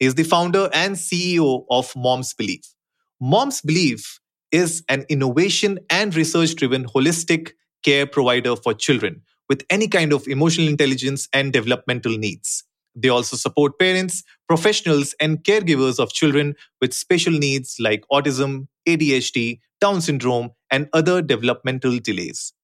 He's the founder and CEO of Moms Belief. Moms Belief is an innovation and research driven holistic care provider for children with any kind of emotional intelligence and developmental needs. They also support parents, professionals, and caregivers of children with special needs like autism, ADHD, Down syndrome, and other developmental delays.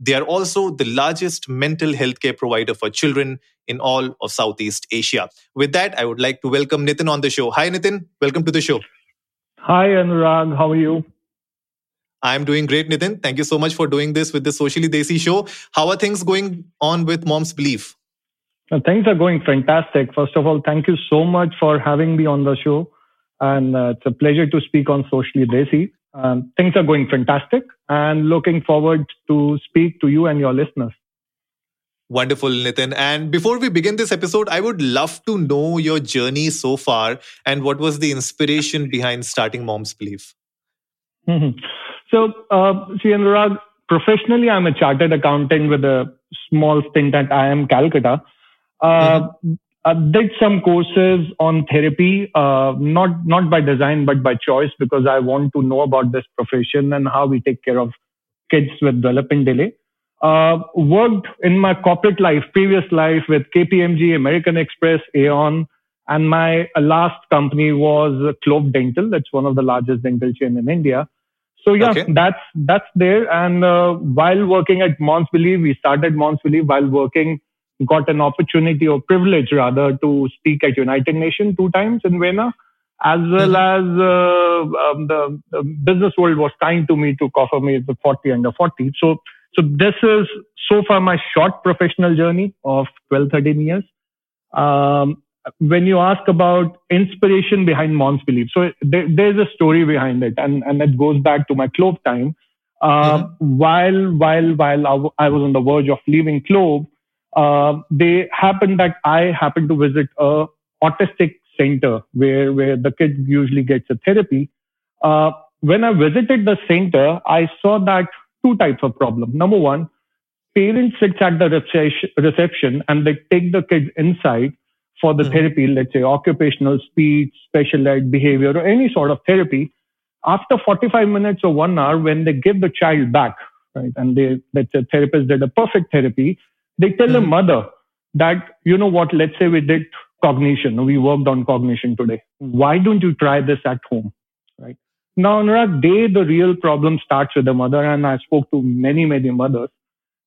They are also the largest mental health care provider for children in all of Southeast Asia. With that, I would like to welcome Nitin on the show. Hi, Nitin. Welcome to the show. Hi, Anurag. How are you? I'm doing great, Nitin. Thank you so much for doing this with the Socially Desi show. How are things going on with Mom's Belief? Uh, things are going fantastic. First of all, thank you so much for having me on the show. And uh, it's a pleasure to speak on Socially Desi. Um, things are going fantastic and looking forward to speak to you and your listeners. Wonderful, Nitin. And before we begin this episode, I would love to know your journey so far and what was the inspiration behind starting Moms Belief. Mm-hmm. So, uh, see, Anurag, professionally, I'm a chartered accountant with a small stint at IIM Calcutta. Uh, mm-hmm. I did some courses on therapy, uh, not not by design but by choice because I want to know about this profession and how we take care of kids with development delay. Uh, worked in my corporate life, previous life with KPMG, American Express, Aon, and my last company was Clove Dental. That's one of the largest dental chain in India. So yeah, okay. that's that's there. And uh, while working at Moms Belief, we started Moms Belief while working got an opportunity or privilege rather to speak at United Nations two times in Vienna, as well mm-hmm. as uh, um, the, the, business world was kind to me to offer me the 40 under 40. So, so this is so far my short professional journey of 12, 13 years. Um, when you ask about inspiration behind Moms Belief, so there, there's a story behind it, and, and it goes back to my Clove time. Uh, mm-hmm. While while while I, I was on the verge of leaving Clove, uh, they happened that I happened to visit a autistic center where, where the kid usually gets a therapy. Uh, when I visited the center, I saw that two types of problem. Number one, parents sit at the reception and they take the kids inside for the mm-hmm. therapy, let's say occupational speech, special ed, behavior, or any sort of therapy. After 45 minutes or one hour, when they give the child back, right, and they, let's say therapist did a perfect therapy, they tell mm-hmm. a mother that, you know what, let's say we did cognition, we worked on cognition today. Why don't you try this at home? Right. Now, Anurag, they, the real problem starts with the mother. And I spoke to many, many mothers.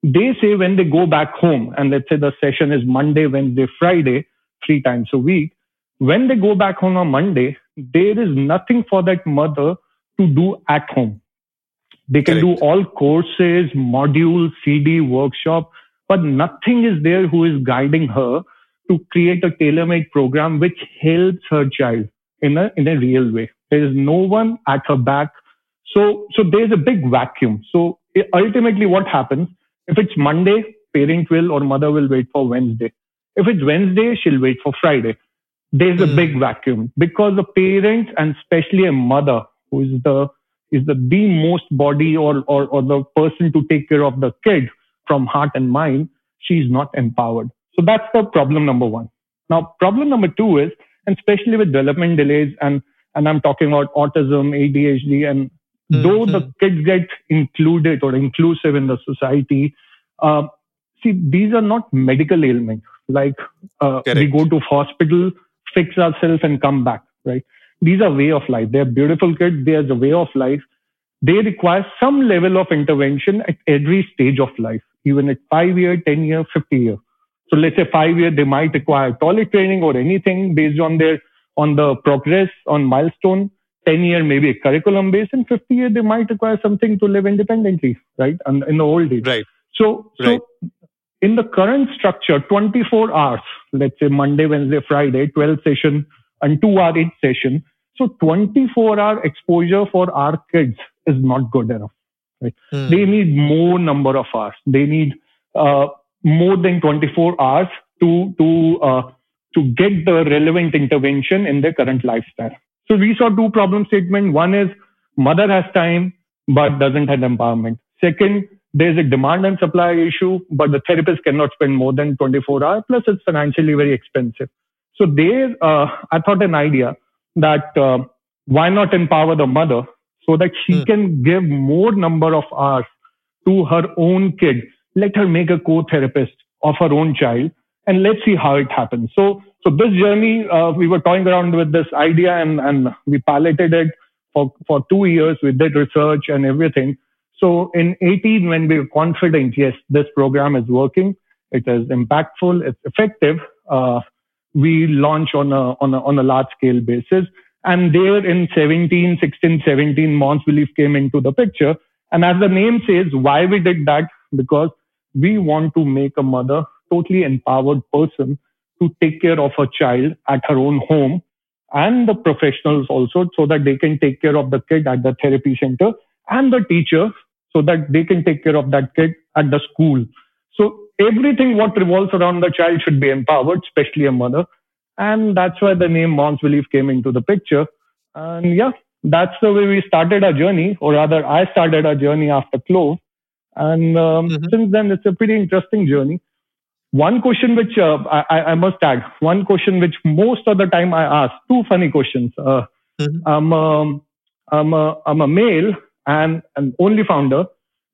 They say when they go back home, and let's say the session is Monday, Wednesday, Friday, three times a week. When they go back home on Monday, there is nothing for that mother to do at home. They can Correct. do all courses, modules, CD, workshop, but nothing is there who is guiding her to create a tailor-made program which helps her child in a in a real way. There is no one at her back. So so there's a big vacuum. So ultimately, what happens if it's Monday, parent will or mother will wait for Wednesday. If it's Wednesday, she'll wait for Friday. There's a mm. big vacuum because the parents and especially a mother who is the is the, the most body or, or or the person to take care of the kid from heart and mind, she's not empowered. So that's the problem number one. Now, problem number two is, and especially with development delays, and, and I'm talking about autism, ADHD, and mm-hmm. though the kids get included or inclusive in the society, uh, see, these are not medical ailments. Like uh, we go to hospital, fix ourselves, and come back, right? These are way of life. They're beautiful kids. There's a way of life. They require some level of intervention at every stage of life even at five year, 10 year, 50 year. So let's say five year, they might require toilet training or anything based on their, on the progress, on milestone. 10 year, maybe a curriculum based and 50 year, they might require something to live independently, right? And in the old age. Right. So, so right. in the current structure, 24 hours, let's say Monday, Wednesday, Friday, 12 session and two hour each session, So 24 hour exposure for our kids is not good enough. Right? Mm. They need more number of hours. They need uh, more than 24 hours to to uh, to get the relevant intervention in their current lifestyle. So we saw two problem statements. One is mother has time but doesn't have empowerment. Second, there's a demand and supply issue, but the therapist cannot spend more than 24 hours. Plus, it's financially very expensive. So there, uh, I thought an idea that uh, why not empower the mother so that she hmm. can give more number of hours to her own kid. Let her make a co-therapist of her own child, and let's see how it happens. So, so this journey, uh, we were toying around with this idea, and and we piloted it for for two years. We did research and everything. So in 18, when we were confident, yes, this program is working, it is impactful, it's effective. Uh, we launch on a, on a, on a large scale basis. And there in 17, 16, 17, Moms Belief came into the picture. And as the name says, why we did that? Because we want to make a mother totally empowered person to take care of her child at her own home and the professionals also so that they can take care of the kid at the therapy center and the teacher so that they can take care of that kid at the school. So everything what revolves around the child should be empowered, especially a mother. And that's why the name Moms Belief came into the picture. And yeah, that's the way we started our journey, or rather, I started our journey after Clove. And um, mm-hmm. since then, it's a pretty interesting journey. One question which uh, I, I, must add, one question which most of the time I ask, two funny questions. Uh, mm-hmm. I'm, um, I'm, a, I'm a male and an only founder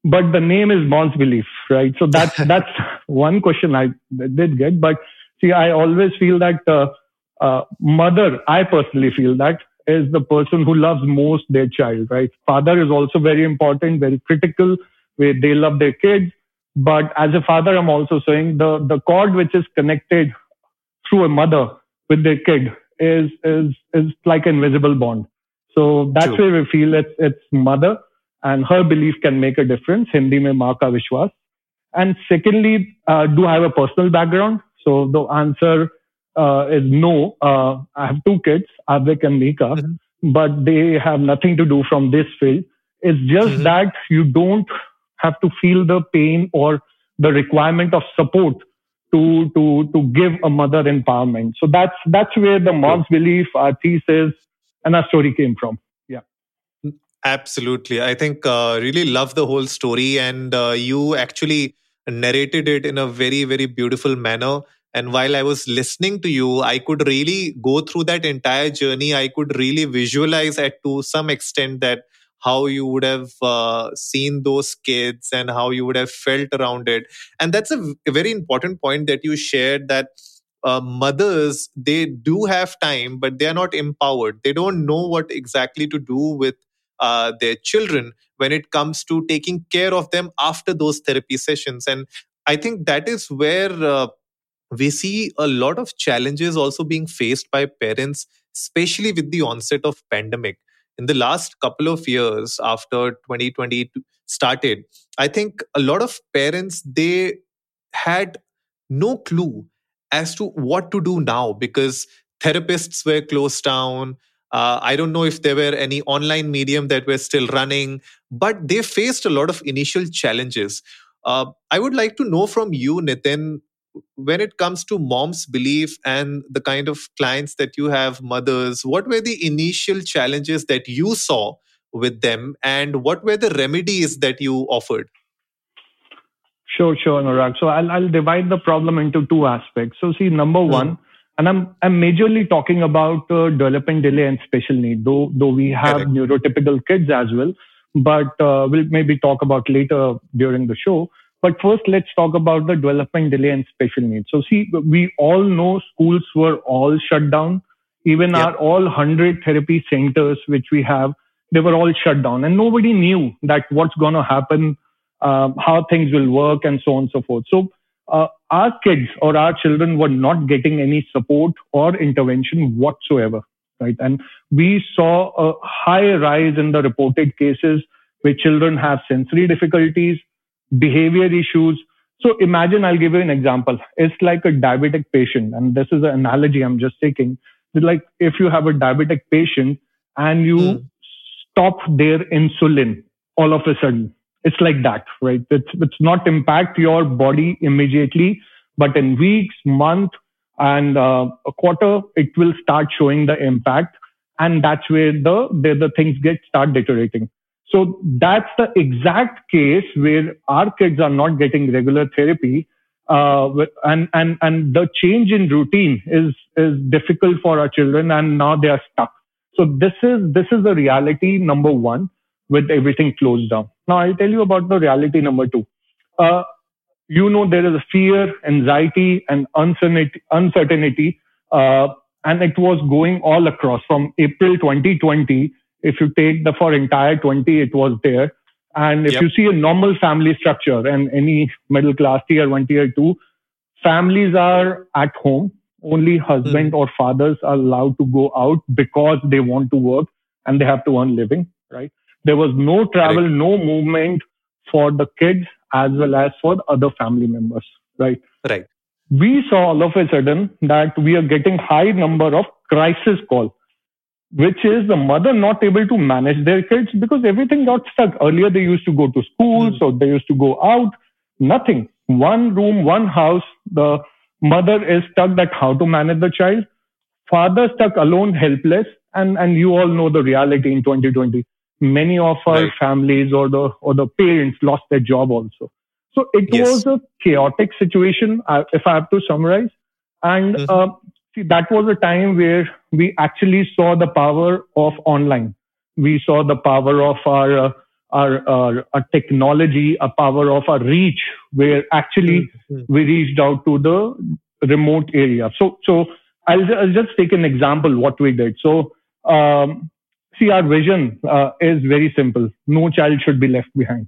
but the name is Moms Belief, right? So that's that's one question I did get. But see, I always feel that uh, uh, mother, I personally feel that is the person who loves most their child, right? Father is also very important, very critical, where they love their kids. But as a father, I'm also saying the the cord which is connected through a mother with their kid is is is like an invisible bond. So that's True. where we feel it's it's mother and her belief can make a difference. Hindi mein maa ka vishwas. And secondly, uh, do I have a personal background? So the answer uh, is no. Uh, I have two kids, Avik and Mika, mm-hmm. but they have nothing to do from this field. It's just mm-hmm. that you don't have to feel the pain or the requirement of support to to to give a mother empowerment. So that's that's where the Moms belief, our thesis, and our story came from. Yeah, absolutely. I think uh, really love the whole story and uh, you actually narrated it in a very very beautiful manner. And while I was listening to you I could really go through that entire journey. I could really visualize at to some extent that how you would have uh, seen those kids and how you would have felt around it. And that's a, very important point that you shared that uh, mothers they do have time but they are not empowered. They don't know what exactly to do with uh, their children when it comes to taking care of them after those therapy sessions. And i think that is where uh, we see a lot of challenges also being faced by parents especially with the onset of pandemic. In the last couple of years after 2020 started i think a lot of parents they had no clue as to what to do now because therapists were closed down uh, I don't know if there were any online medium that were still running, but they faced a lot of initial challenges. Uh, I would like to know from you, Nitin, when it comes to Moms Belief and the kind of clients that you have, mothers, what were the initial challenges that you saw with them, and what were the remedies that you offered? Sure, sure, Anurag. So I'll, I'll divide the problem into two aspects. So, see, number mm. And I'm I'm majorly talking about uh, development delay and special need, though though we have Correct. neurotypical kids as well. But uh, we'll maybe talk about later during the show. But first, let's talk about the development delay and special needs. So, see, we all know schools were all shut down. Even yep. our all 100 therapy centers, which we have, they were all shut down. And nobody knew that what's going to happen, uh, how things will work, and so on and so forth. So, uh, our kids or our children were not getting any support or intervention whatsoever, right? And we saw a high rise in the reported cases where children have sensory difficulties, behavior issues. So imagine, I'll give you an example. It's like a diabetic patient, and this is an analogy I'm just taking. It's like if you have a diabetic patient and you mm. stop their insulin all of a sudden. It's like that, right? It's, it's not impact your body immediately, but in weeks, month, and uh, a quarter, it will start showing the impact. And that's where the, the, the things get start deteriorating. So that's the exact case where our kids are not getting regular therapy. Uh, and, and, and the change in routine is, is difficult for our children and now they are stuck. So this is, this is the reality number one with everything closed down. Now I'll tell you about the reality number two. Uh, you know, there is a fear, anxiety and uncertainty, uncertainty uh, and it was going all across from April 2020 if you take the for entire 20, it was there. And if yep. you see a normal family structure and any middle class tier one, tier two, families are at home. Only husband mm. or fathers are allowed to go out because they want to work and they have to earn living, right? There was no travel, right. no movement for the kids as well as for other family members, right? Right. We saw all of a sudden that we are getting high number of crisis call which is the mother not able to manage their kids because everything got stuck. Earlier, they used to go to school, mm. so they used to go out. Nothing. One room, one house. The mother is stuck that how to manage the child. Father stuck alone, helpless. And, and you all know the reality in 2020. Many of our right. families or the, or the parents lost their job also. So it yes. was a chaotic situation, uh, if I have to summarize. And mm-hmm. uh, see, that was a time where we actually saw the power of online. We saw the power of our, uh, our, our, our, technology, a power of our reach, where actually mm-hmm. we reached out to the remote area. So, so I'll, I'll just take an example what we did. So, um, see, our vision uh, is very simple. No child should be left behind.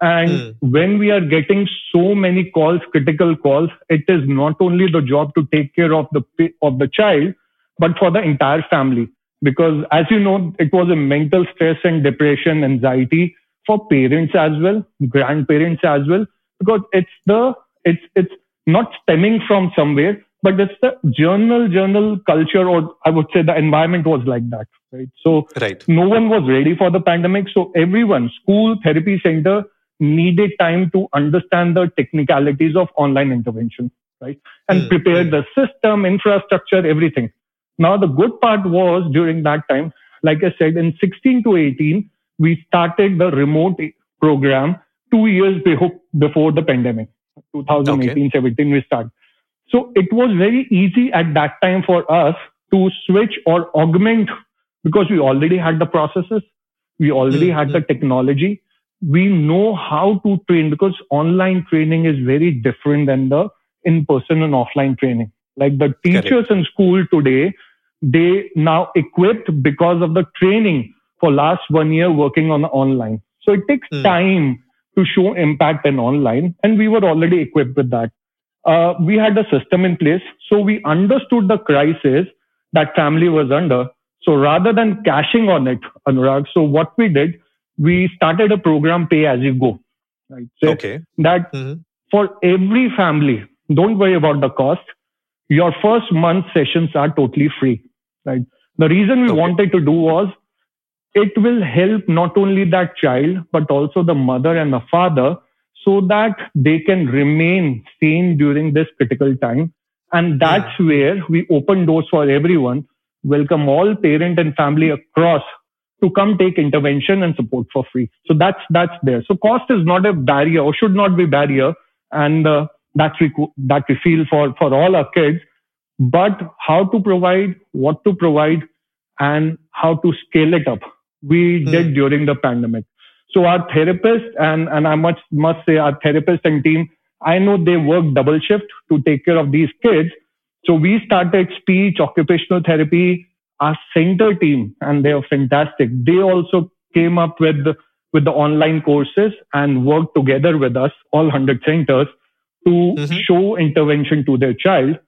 And mm. when we are getting so many calls, critical calls, it is not only the job to take care of the of the child, but for the entire family. Because as you know, it was a mental stress and depression, anxiety for parents as well, grandparents as well, because it's the it's it's not stemming from somewhere, but it's the journal journal culture, or I would say the environment was like that, right? So right. no one was ready for the pandemic. So everyone, school, therapy center, needed time to understand the technicalities of online intervention, right? And mm. prepare the system, infrastructure, everything. Now, the good part was during that time, like I said, in 16 to 18, we started the remote program two years before the pandemic. 2018, okay. 17, we started. So it was very easy at that time for us to switch or augment because we already had the processes. We already mm-hmm. had the technology we know how to train because online training is very different than the in-person and offline training. Like the teachers Correct. in school today, they now equipped because of the training for last one year working on online. So it takes mm. time to show impact in online, and we were already equipped with that. Uh, we had a system in place, so we understood the crisis that family was under. So rather than cashing on it, Anurag, so what we did, we started a program pay as you go right so okay that mm-hmm. for every family don't worry about the cost your first month sessions are totally free right the reason we okay. wanted to do was it will help not only that child but also the mother and the father so that they can remain sane during this critical time and that's mm-hmm. where we open doors for everyone welcome all parent and family across to come take intervention and support for free. So that's that's there. So cost is not a barrier or should not be barrier, and uh, that's we that we feel for for all our kids. But how to provide, what to provide, and how to scale it up, we hmm. did during the pandemic. So our therapist and and I must must say our therapist and team, I know they work double shift to take care of these kids. So we started speech, occupational therapy, our center team, and they are fantastic. They also came up with the, with the online courses and worked together with us, all 100 centers, to mm-hmm. show intervention to their child.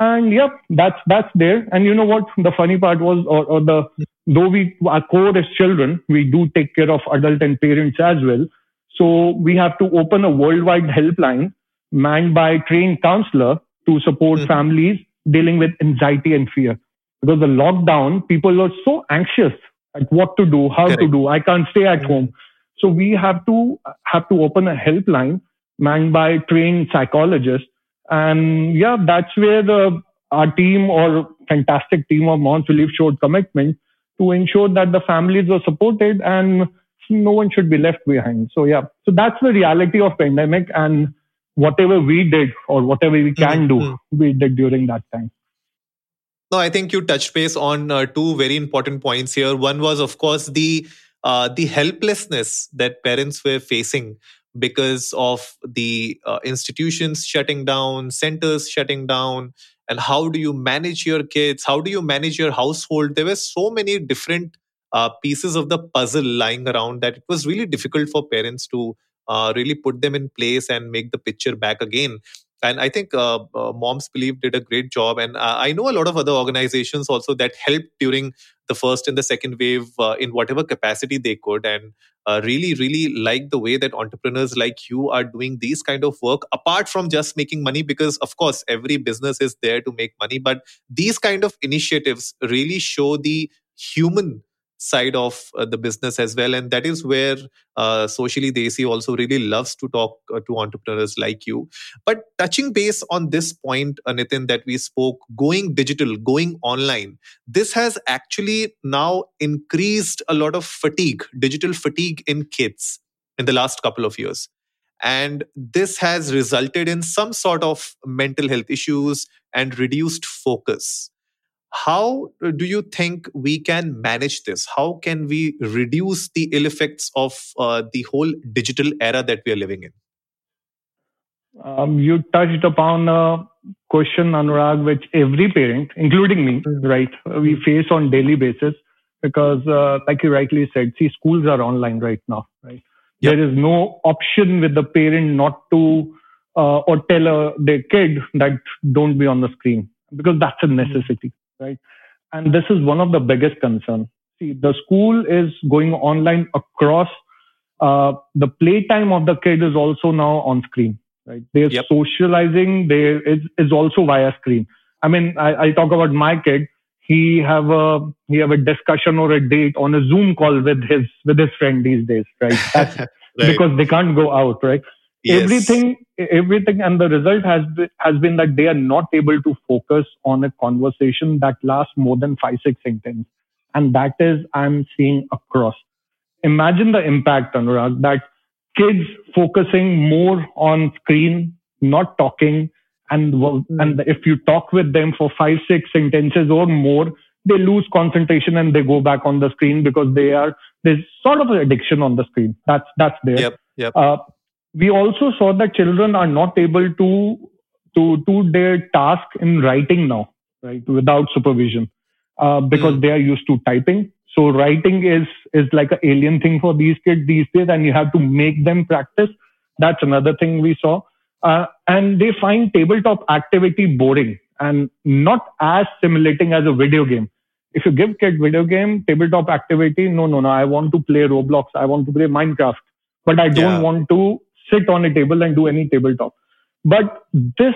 And yep, that's that's there. And you know what? The funny part was, or, or the though we our core is children, we do take care of adult and parents as well. So we have to open a worldwide helpline manned by trained counselor to support mm-hmm. families dealing with anxiety and fear because the lockdown, people were so anxious like what to do, how Correct. to do. I can't stay at home. So we have to have to open a helpline manned by trained psychologists. And yeah, that's where the our team or fantastic team of Moms Belief showed commitment to ensure that the families were supported and no one should be left behind. So yeah, so that's the reality of pandemic and whatever we did or whatever we can mm-hmm. do, we did during that time. No, I think you touched base on uh, two very important points here. One was, of course, the uh, the helplessness that parents were facing because of the uh, institutions shutting down, centers shutting down, and how do you manage your kids? How do you manage your household? There were so many different uh, pieces of the puzzle lying around that it was really difficult for parents to uh, really put them in place and make the picture back again. And i think uh, uh, moms belief did a great job. And uh, i know a lot of other organizations also that helped during the first and the second wave uh, in whatever capacity they could and uh, really really like the way that entrepreneurs like you are doing these kind of work apart from just making money because of course every business is there to make money. But these kind of initiatives really show the human side of uh, the business as well and that is where uh, socially desi also really loves to talk uh, to entrepreneurs like you. But touching base on this point uh, nitin that we spoke going digital going online this has actually now increased a lot of fatigue digital fatigue in kids in the last couple of years. And this has resulted in some sort of mental health issues and reduced focus how do you think we can manage this? How can we reduce the ill effects of uh, the whole digital era that we are living in? Um, you touched upon a question anurag which every parent including me mm-hmm. right we face on daily basis because uh, like you rightly said see schools are online right now right? Yep. there is no option with the parent not to uh, or tell uh, their kid that don't be on the screen because that's a necessity right? And this is one of the biggest concerns. See, the school is going online across. Uh, the playtime of the kid is also now on screen, right? They're yep. socializing. Is is is also via screen. I mean, I, I talk about my kid. He have a he have a discussion or a date on a Zoom call with his with his friend these days, right? Right. because they can't go out, right? Yes. Everything, everything, and the result has been, has been that they are not able to focus on a conversation that lasts more than five, six sentences. And that is, I'm seeing across. Imagine the impact, Anurag, that kids focusing more on screen, not talking, and mm. and if you talk with them for five, six sentences or more, they lose concentration and they go back on the screen because they are there's sort of an addiction on the screen. That's that's there. Yep. Yep. Uh, we also saw that children are not able to to do their task in writing now, right, without supervision, uh, because mm. they are used to typing. So writing is is like an alien thing for these kids these days, and you have to make them practice. That's another thing we saw, uh, and they find tabletop activity boring and not as stimulating as a video game. If you give kid video game tabletop activity, no, no, no, I want to play Roblox, I want to play Minecraft, but I don't yeah. want to sit on a table and do any tabletop. But this,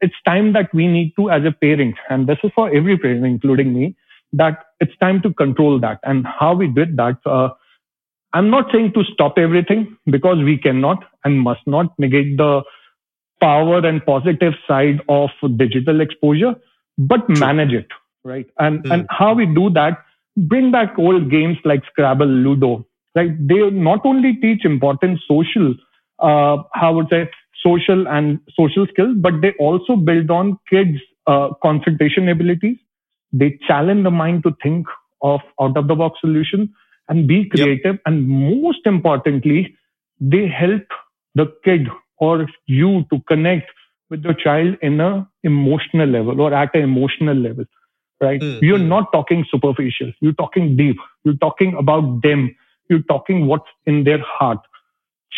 it's time that we need to, as a parent, and this is for every parent, including me, that it's time to control that. And how we did that, uh, I'm not saying to stop everything because we cannot and must not negate the power and positive side of digital exposure, but manage it, right? And, mm. and how we do that, bring back old games like Scrabble, Ludo, right? They not only teach important social uh, how would say social and social skills, but they also build on kids' uh, concentration abilities. They challenge the mind to think of out of the box solution and be creative. Yep. And most importantly, they help the kid or you to connect with the child in a emotional level or at an emotional level right mm-hmm. you're not talking superficial you're talking deep you're talking about them you're talking what's in their heart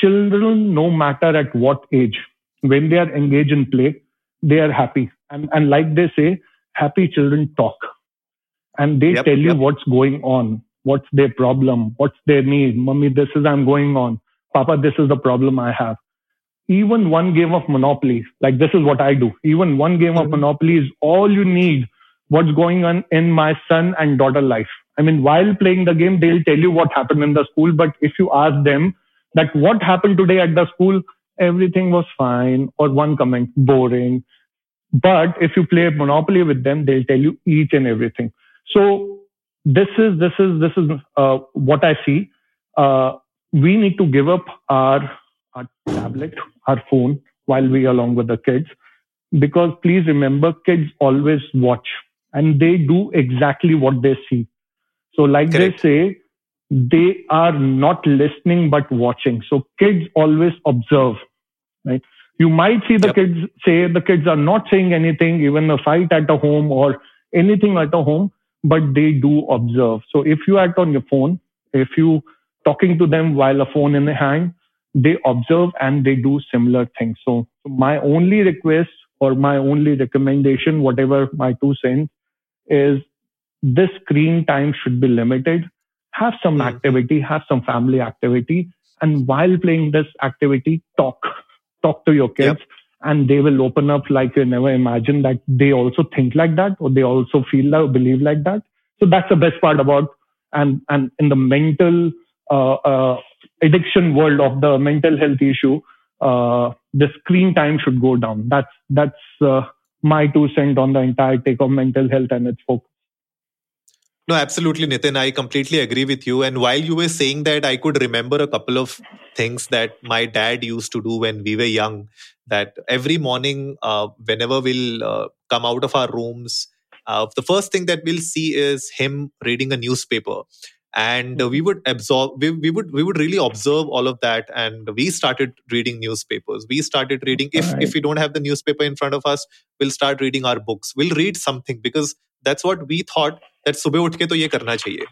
children, no matter at what age, when they are engaged in play, they are happy. And, and like they say, happy children talk and they yep, tell you yep. what's going on, what's their problem, what's their need. Mummy, this is I'm going on. Papa, this is the problem I have. Even one game of Monopoly, like this is what I do. Even one game mm-hmm. of Monopoly is all you need. What's going on in my son and daughter life, I mean, while playing the game, they'll tell you what happened in the school. But if you ask them that what happened today at the school, everything was fine, or one comment, boring. But if you play Monopoly with them, they'll tell you each and everything. So this is this is this is uh, what I see. Uh, we need to give up our our tablet, our phone while we along with the kids, because please remember, kids always watch and they do exactly what they see. So, like Correct. they say, they are not listening but watching. So, kids always observe, right? You might see the yep. kids say the kids are not saying anything, even a fight at a home or anything at a home, but they do observe. So, if you are on your phone, if you talking to them while a phone in the hand, they observe and they do similar things. So, so my only request or my only recommendation, whatever my two cents, is this screen time should be limited. Have some mm. activity, have some family activity, and while playing this activity, talk, talk to your kids, yep. and they will open up like you never imagined that they also think like that or they also feel like believe like that. So that's the best part about and and in the mental uh, uh, addiction world of the mental health issue, uh, the screen time should go down. That's that's uh, my two cent on the entire take of mental health and its focus. No, absolutely, Nitin. I completely agree with you. And while you were saying that, I could remember a couple of things that my dad used to do when we were young. That every morning, uh, whenever we'll uh, come out of our rooms, uh, the first thing that we'll see is him reading a newspaper and we would absorb we, we would we would really observe all of that and we started reading newspapers we started reading if right. if we don't have the newspaper in front of us we'll start reading our books we'll read something because that's what we thought that subah utke to ye karna chahiye.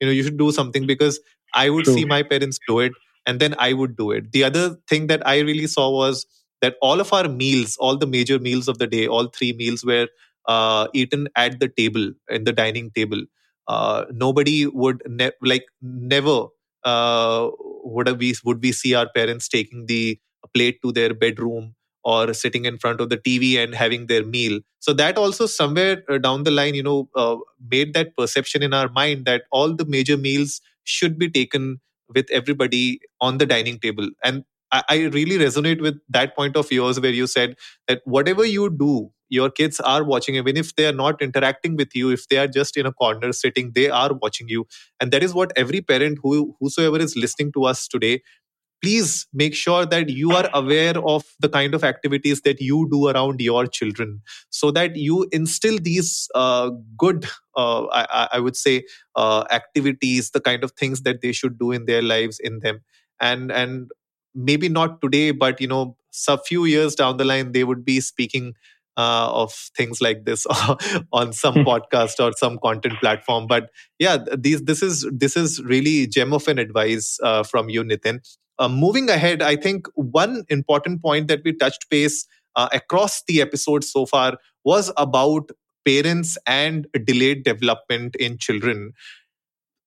You know you should do something because i would True. see my parents do it and then i would do it. The other thing that i really saw was that all of our meals all the major meals of the day all three meals were uh, eaten at the table in the dining table. Uh, nobody would ne- like never uh, would we would we see our parents taking the plate to their bedroom or sitting in front of the TV and having their meal. So that also somewhere uh, down the line, you know, uh, made that perception in our mind that all the major meals should be taken with everybody on the dining table. And I, I really resonate with that point of yours where you said that whatever you do your kids are watching even if they are not interacting with you if they are just in a corner sitting they are watching you and that is what every parent who whosoever is listening to us today please make sure that you are aware of the kind of activities that you do around your children so that you instill these uh, good uh, I, I, would say uh, activities the kind of things that they should do in their lives in them. And and maybe not today but you know a few years down the line they would be speaking uh, of things like this on some hmm. podcast or some content platform. But yeah these this is this is really gem of an advice uh, from you nitin uh, moving ahead i think one important point that we touched base uh, across the episode so far was about parents and delayed development in children.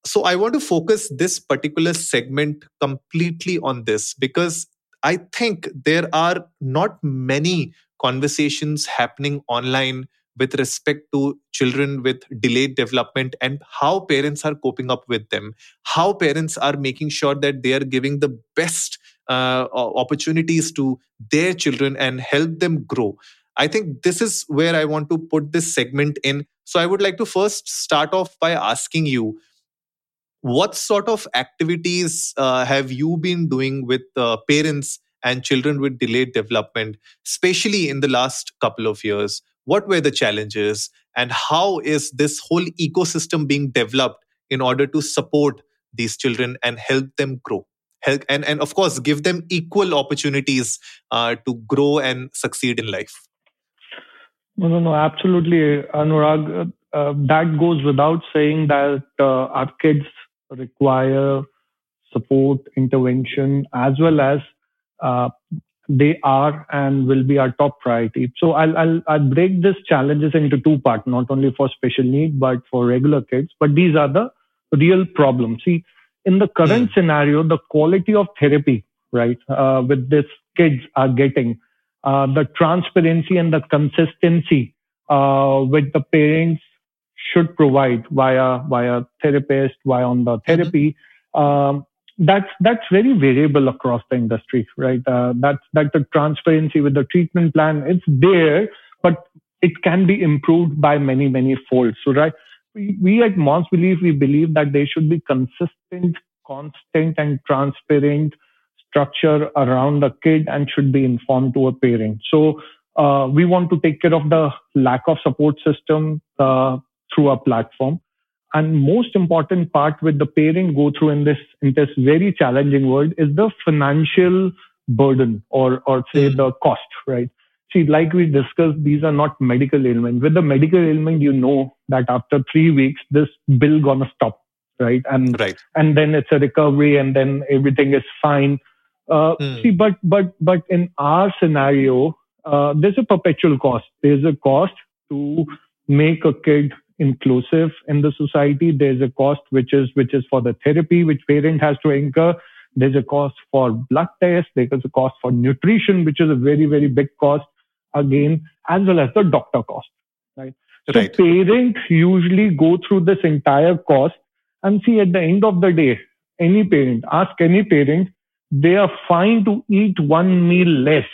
So i want to focus this particular segment completely on this because i think there are not many conversations happening online with respect to children with delayed development and how parents are coping up with them how parents are making sure that they are giving the best uh, opportunities to their children and help them grow i think this is where i want to put this segment in so i would like to first start off by asking you what sort of activities uh, have you been doing with uh, parents and children with delayed development, especially in the last couple of years? What were the challenges, and how is this whole ecosystem being developed in order to support these children and help them grow? Help, and, and of course, give them equal opportunities uh, to grow and succeed in life. No, no, no, absolutely, Anurag. Uh, uh, that goes without saying that uh, our kids require support, intervention, as well as uh, they are and will be our top priority. So I'll, I'll, I'll break these challenges into two parts, not only for special need, but for regular kids. But these are the real problems. See, in the current mm. scenario, the quality of therapy, right, uh, with these kids are getting, uh, the transparency and the consistency uh, with the parents should provide via via therapist, via on the mm-hmm. therapy. Um, that's that's very variable across the industry, right? Uh, that's that the transparency with the treatment plan. It's there, but it can be improved by many many folds. So right, we, we at Moms belief we believe that there should be consistent, constant, and transparent structure around the kid and should be informed to a parent. So uh, we want to take care of the lack of support system uh, through a platform. And most important part with the parent go through in this in this very challenging world is the financial burden or or say mm. the cost, right? See, like we discussed, these are not medical ailment. With the medical ailment, you know that after three weeks, this bill gonna stop, right? And right. and then it's a recovery, and then everything is fine. Uh, mm. See, but but but in our scenario, uh, there's a perpetual cost. There's a cost to make a kid inclusive in the society. There's a cost which is which is for the therapy which parent has to incur. There's a cost for blood tests. There's a cost for nutrition, which is a very very big cost again, as well as the doctor cost. Right. So right. parents usually go through this entire cost and see at the end of the day, any parent, ask any parent, they are fine to eat one meal less,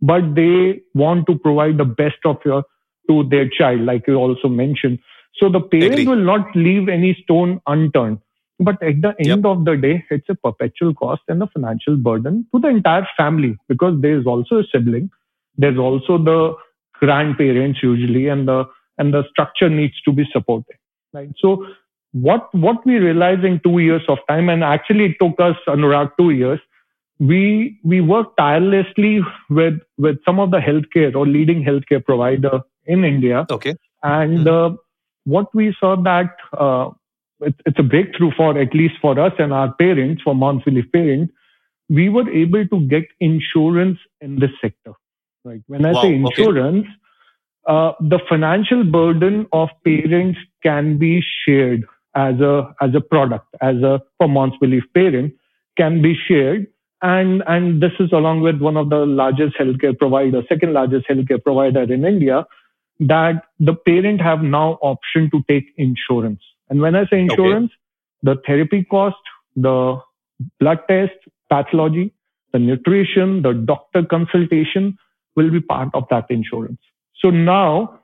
but they want to provide the best of your to their child, like you also mentioned. So the parent Agree. will not leave any stone unturned. But at the end yep. of the day, it's a perpetual cost and a financial burden to the entire family because there is also a sibling. There's also the grandparents usually, and the and the structure needs to be supported. Right. So what what we realized in two years of time, and actually it took us Anurag two years, we we worked tirelessly with with some of the healthcare or leading healthcare provider in India. Okay. And mm-hmm. uh, what we saw that uh, it, it's a breakthrough for at least for us and our parents, for Moms Belief parents, we were able to get insurance in this sector. Right. When I wow, say insurance, okay. uh, the financial burden of parents can be shared as a as a product as a for Moms Belief parent can be shared and and this is along with one of the largest healthcare provider second largest healthcare provider in india that the parent have now option to take insurance and when i say insurance okay. the therapy cost the blood test pathology the nutrition the doctor consultation will be part of that insurance so now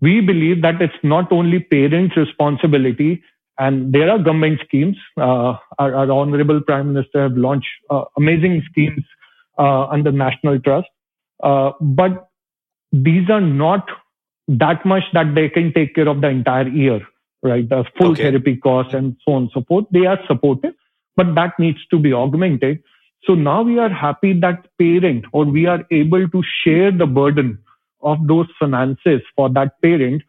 we believe that it's not only parents responsibility and there are government schemes. Uh, our, our, honorable prime minister have launched uh, amazing schemes uh, under National Trust, uh, but these are not that much that they can take care of the entire year, right? The full okay. therapy cost and so on and so forth. They are supportive, but that needs to be augmented. So now we are happy that parent or we are able to share the burden of those finances for that parent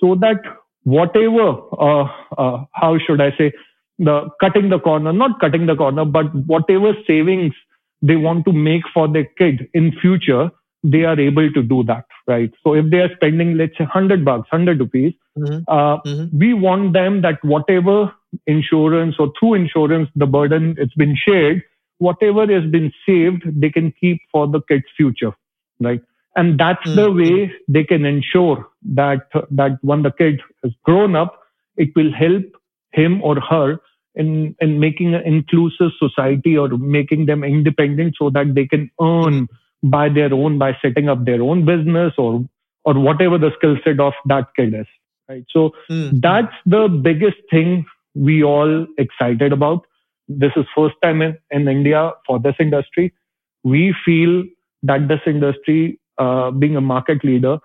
so that whatever, uh, uh, how should I say, the cutting the corner, not cutting the corner, but whatever savings they want to make for their kid in future, they are able to do that, right? So if they are spending, let's say, hundred bucks, hundred rupees, mm-hmm. Uh, mm-hmm. we want them that whatever insurance or through insurance, the burden it's been shared, whatever has been saved, they can keep for the kid's future, right? And that's mm-hmm. the way they can ensure that, that when the kid is grown up, it will help him or her in, in making an inclusive society or making them independent so that they can earn by their own, by setting up their own business or, or whatever the skill set of that kid is. Right. So mm-hmm. that's the biggest thing we all excited about. This is first time in, in India for this industry. We feel that this industry uh, being a market leader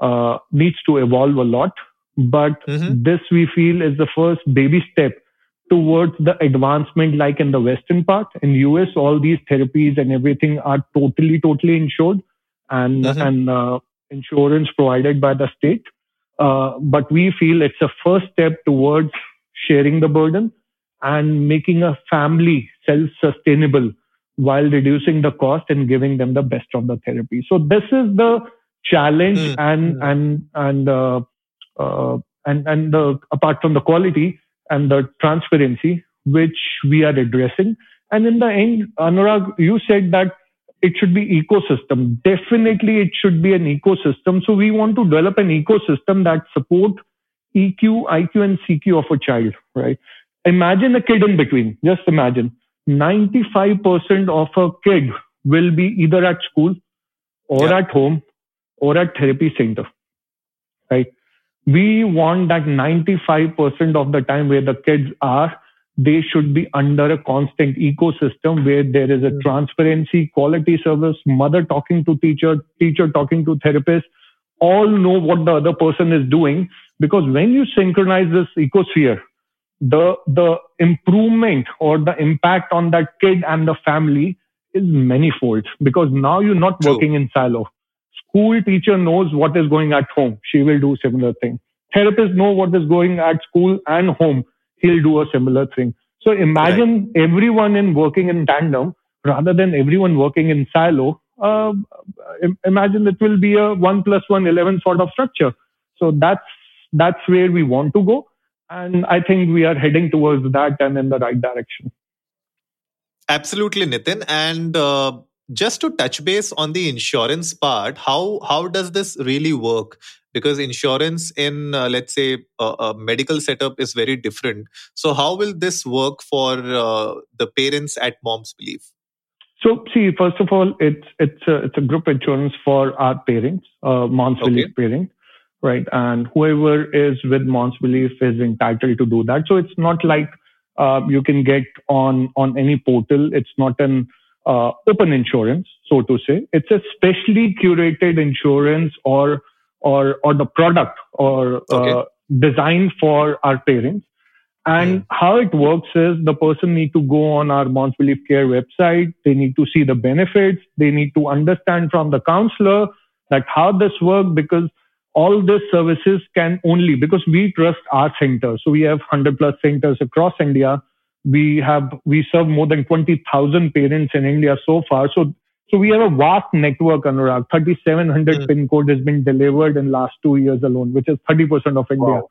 uh, needs to evolve a lot. But mm-hmm. this we feel is the first baby step towards the advancement like in the western part in us all these therapies and everything are totally totally insured and mm-hmm. and uh, insurance provided by the state uh, but we feel it's a first step towards sharing the burden and making a family self sustainable while reducing the cost and giving them the best of the therapy. So this is the challenge mm. and and and uh, uh, and and the, apart from the quality and the transparency which we are addressing. And in the end, Anurag, you said that it should be ecosystem. Definitely, it should be an ecosystem. So we want to develop an ecosystem that support EQ, IQ, and CQ of a child, right? Imagine a kid in between. Just imagine 95% of a kid will be either at school or yeah. at home or at therapy center, right? We want that 95% of the time where the kids are, they should be under a constant ecosystem where there is a mm-hmm. transparency, quality service, mother talking to teacher, teacher talking to therapist, all know what the other person is doing. Because when you synchronize this ecosphere, the, the improvement or the impact on that kid and the family is manifold because now you're not True. working in silo. School teacher knows what is going at home. She will do similar thing. Therapist know what is going at school and home. He'll do a similar thing. So imagine right. everyone in working in tandem rather than everyone working in silo. Uh, imagine it will be a one plus one eleven sort of structure. So that's that's where we want to go, and I think we are heading towards that and in the right direction. Absolutely, Nitin. And uh, just to touch base on the insurance part, how how does this really work? Because insurance in uh, let's say a, a, medical setup is very different. So how will this work for uh, the parents at Mom's Belief? So see, first of all, it's it's a, it's a group insurance for our parents, uh, Mom's okay. Belief parents, right? And whoever is with Mom's Belief is entitled to do that. So it's not like uh, you can get on on any portal. It's not an uh, open insurance, so to say. It's a specially curated insurance or or or the product or uh, designed for our parents. And mm. how it works is the person need to go on our Mom's Belief Care website. They need to see the benefits. They need to understand from the counselor that how this works because all these services can only because we trust our center. So we have 100 plus centers across India. We have we serve more than 20,000 parents in India so far. So so we have a vast network, Anurag. 3,700 mm. pin code has been delivered in last two years alone, which is 30% of India. Wow.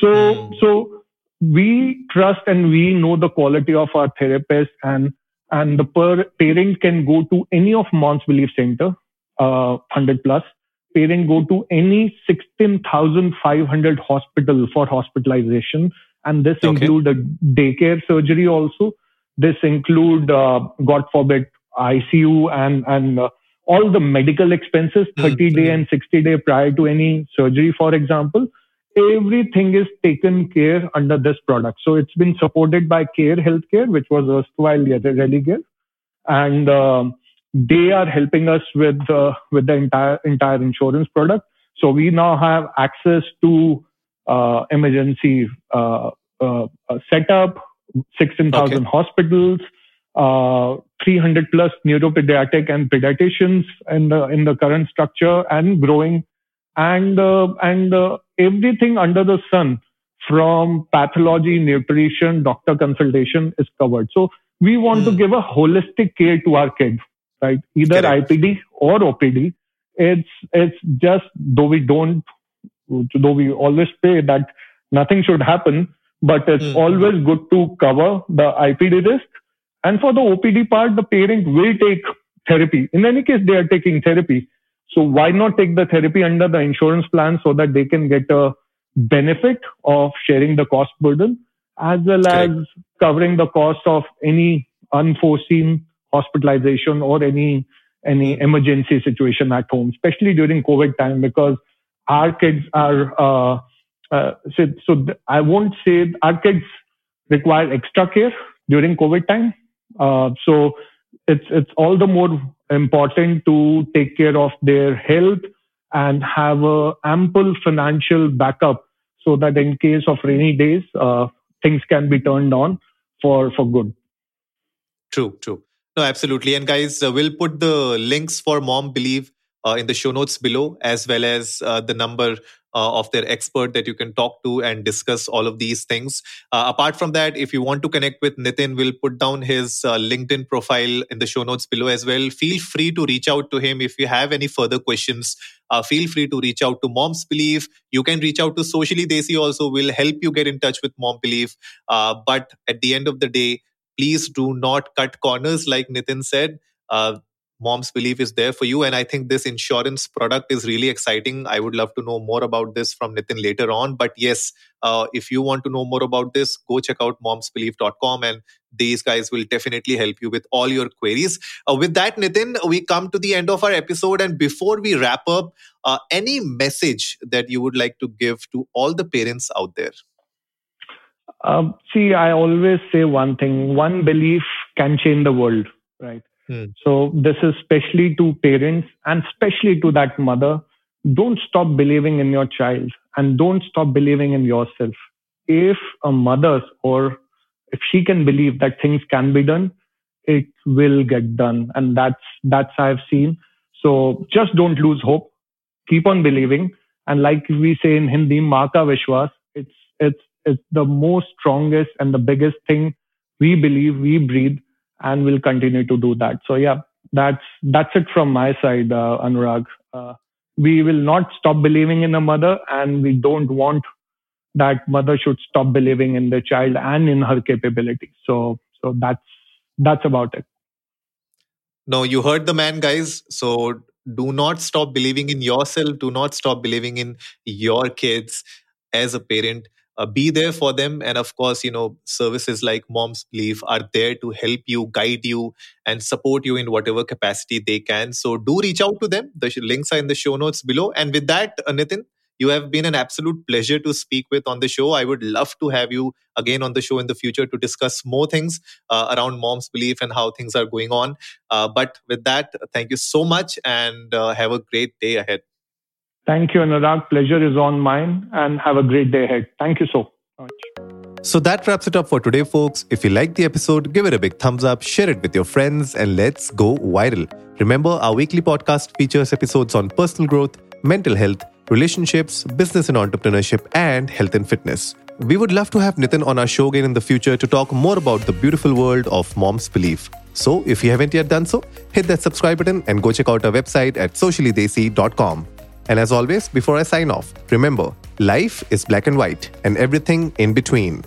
So mm. so we trust and we know the quality of our therapists and and the per parent can go to any of Mom's Belief Center, uh, 100 plus, parent go to any 16,500 hospital for hospitalization. And this okay. include a daycare surgery also. This include, uh, God forbid, ICU and, and uh, all the medical expenses, hmm, 30 day and 60 day prior to any surgery, for example. Everything is taken care under this product. So it's been supported by Care Healthcare, which was erstwhile Religare. And, um, they are helping us with uh, with the entire entire insurance product. So we now have access to uh, emergency uh, uh setup, sixteen thousand okay. hospitals, uh, three hundred plus neuropediatric and pediatricians in the in the current structure and growing, and uh, and everything under the sun from pathology, nutrition, doctor consultation is covered. So we want mm. to hmm. give a holistic care to our kids right? Either IPD or OPD. It's it's just though we don't though we always say that nothing should happen, but it's mm. always good to cover the IPD risk. And for the OPD part, the parent will take therapy. In any case, they are taking therapy. So why not take the therapy under the insurance plan so that they can get a benefit of sharing the cost burden as well as covering the cost of any unforeseen hospitalization or any any emergency situation at home, especially during COVID time, because our kids are uh, uh, so, so th- I won't say our kids require extra care during COVID time. Uh, so it's it's all the more important to take care of their health and have a ample financial backup so that in case of rainy days, uh, things can be turned on for for good. True, true. No, absolutely. And guys, uh, we'll put the links for Mom Belief uh, in the show notes below, as well as uh, the number uh, of their expert that you can talk to and discuss all of these things. Uh, apart from that, if you want to connect with Nitin, we'll put down his uh, LinkedIn profile in the show notes below as well. Feel free to reach out to him if you have any further questions. feel free to reach out to Mom's Belief. You can reach out to Socially Desi also. will help you get in touch with Mom Belief. but at the end of the day, please do not cut corners like nitin said uh, Mom's Belief is there for you. And I think this insurance product is really exciting. I would love to know more about this from Nitin later on. But yes, uh, if you want to know more about this, go check out momsbelief.com and these guys will definitely help you with all your queries. Uh, with that, Nitin, we come to the end of our episode. And before we wrap up, uh, any message that you would like to give to all the parents out there? Um, see, I always say one thing one belief can change the world, right? Hmm. So, this is especially to parents and especially to that mother. Don't stop believing in your child and don't stop believing in yourself. If a mother or if she can believe that things can be done, it will get done. And that's, that's I've seen. So just don't lose hope. Keep on believing. And like we say in Hindi, Maka Vishwas, it's, it's, it's the most strongest and the biggest thing we believe, we breathe, and we'll continue to do that. So yeah, that's, that's it from my side, uh, Anurag. Uh, we will not stop believing in a mother and we don't want that mother should stop believing in the child and in her capability. So, so that's that's about it. No, you heard the man, guys. So do not stop believing in yourself. Do not stop believing in your kids as a parent. Uh, be there for them. And of course, you know, services like Mom's Belief are there to help you, guide you, and support you in whatever capacity they can. So do reach out to them. The links are in the show notes below. And with that, uh, Nitin, you have been an absolute pleasure to speak with on the show. I would love to have you again on the show in the future to discuss more things uh, around mom's belief and how things are going on. Uh, but with that, thank you so much and uh, have a great day ahead. Thank you, Anurag. Pleasure is on mine and have a great day ahead. Thank you so much. So that wraps it up for today, folks. If you liked the episode, give it a big thumbs up, share it with your friends, and let's go viral. Remember, our weekly podcast features episodes on personal growth, mental health, relationships, business and entrepreneurship, and health and fitness. We would love to have Nitin on our show again in the future to talk more about the beautiful world of mom's belief. So, if you haven't yet done so, hit that subscribe button and go check out our website at sociallydesi.com. And as always, before I sign off, remember life is black and white and everything in between.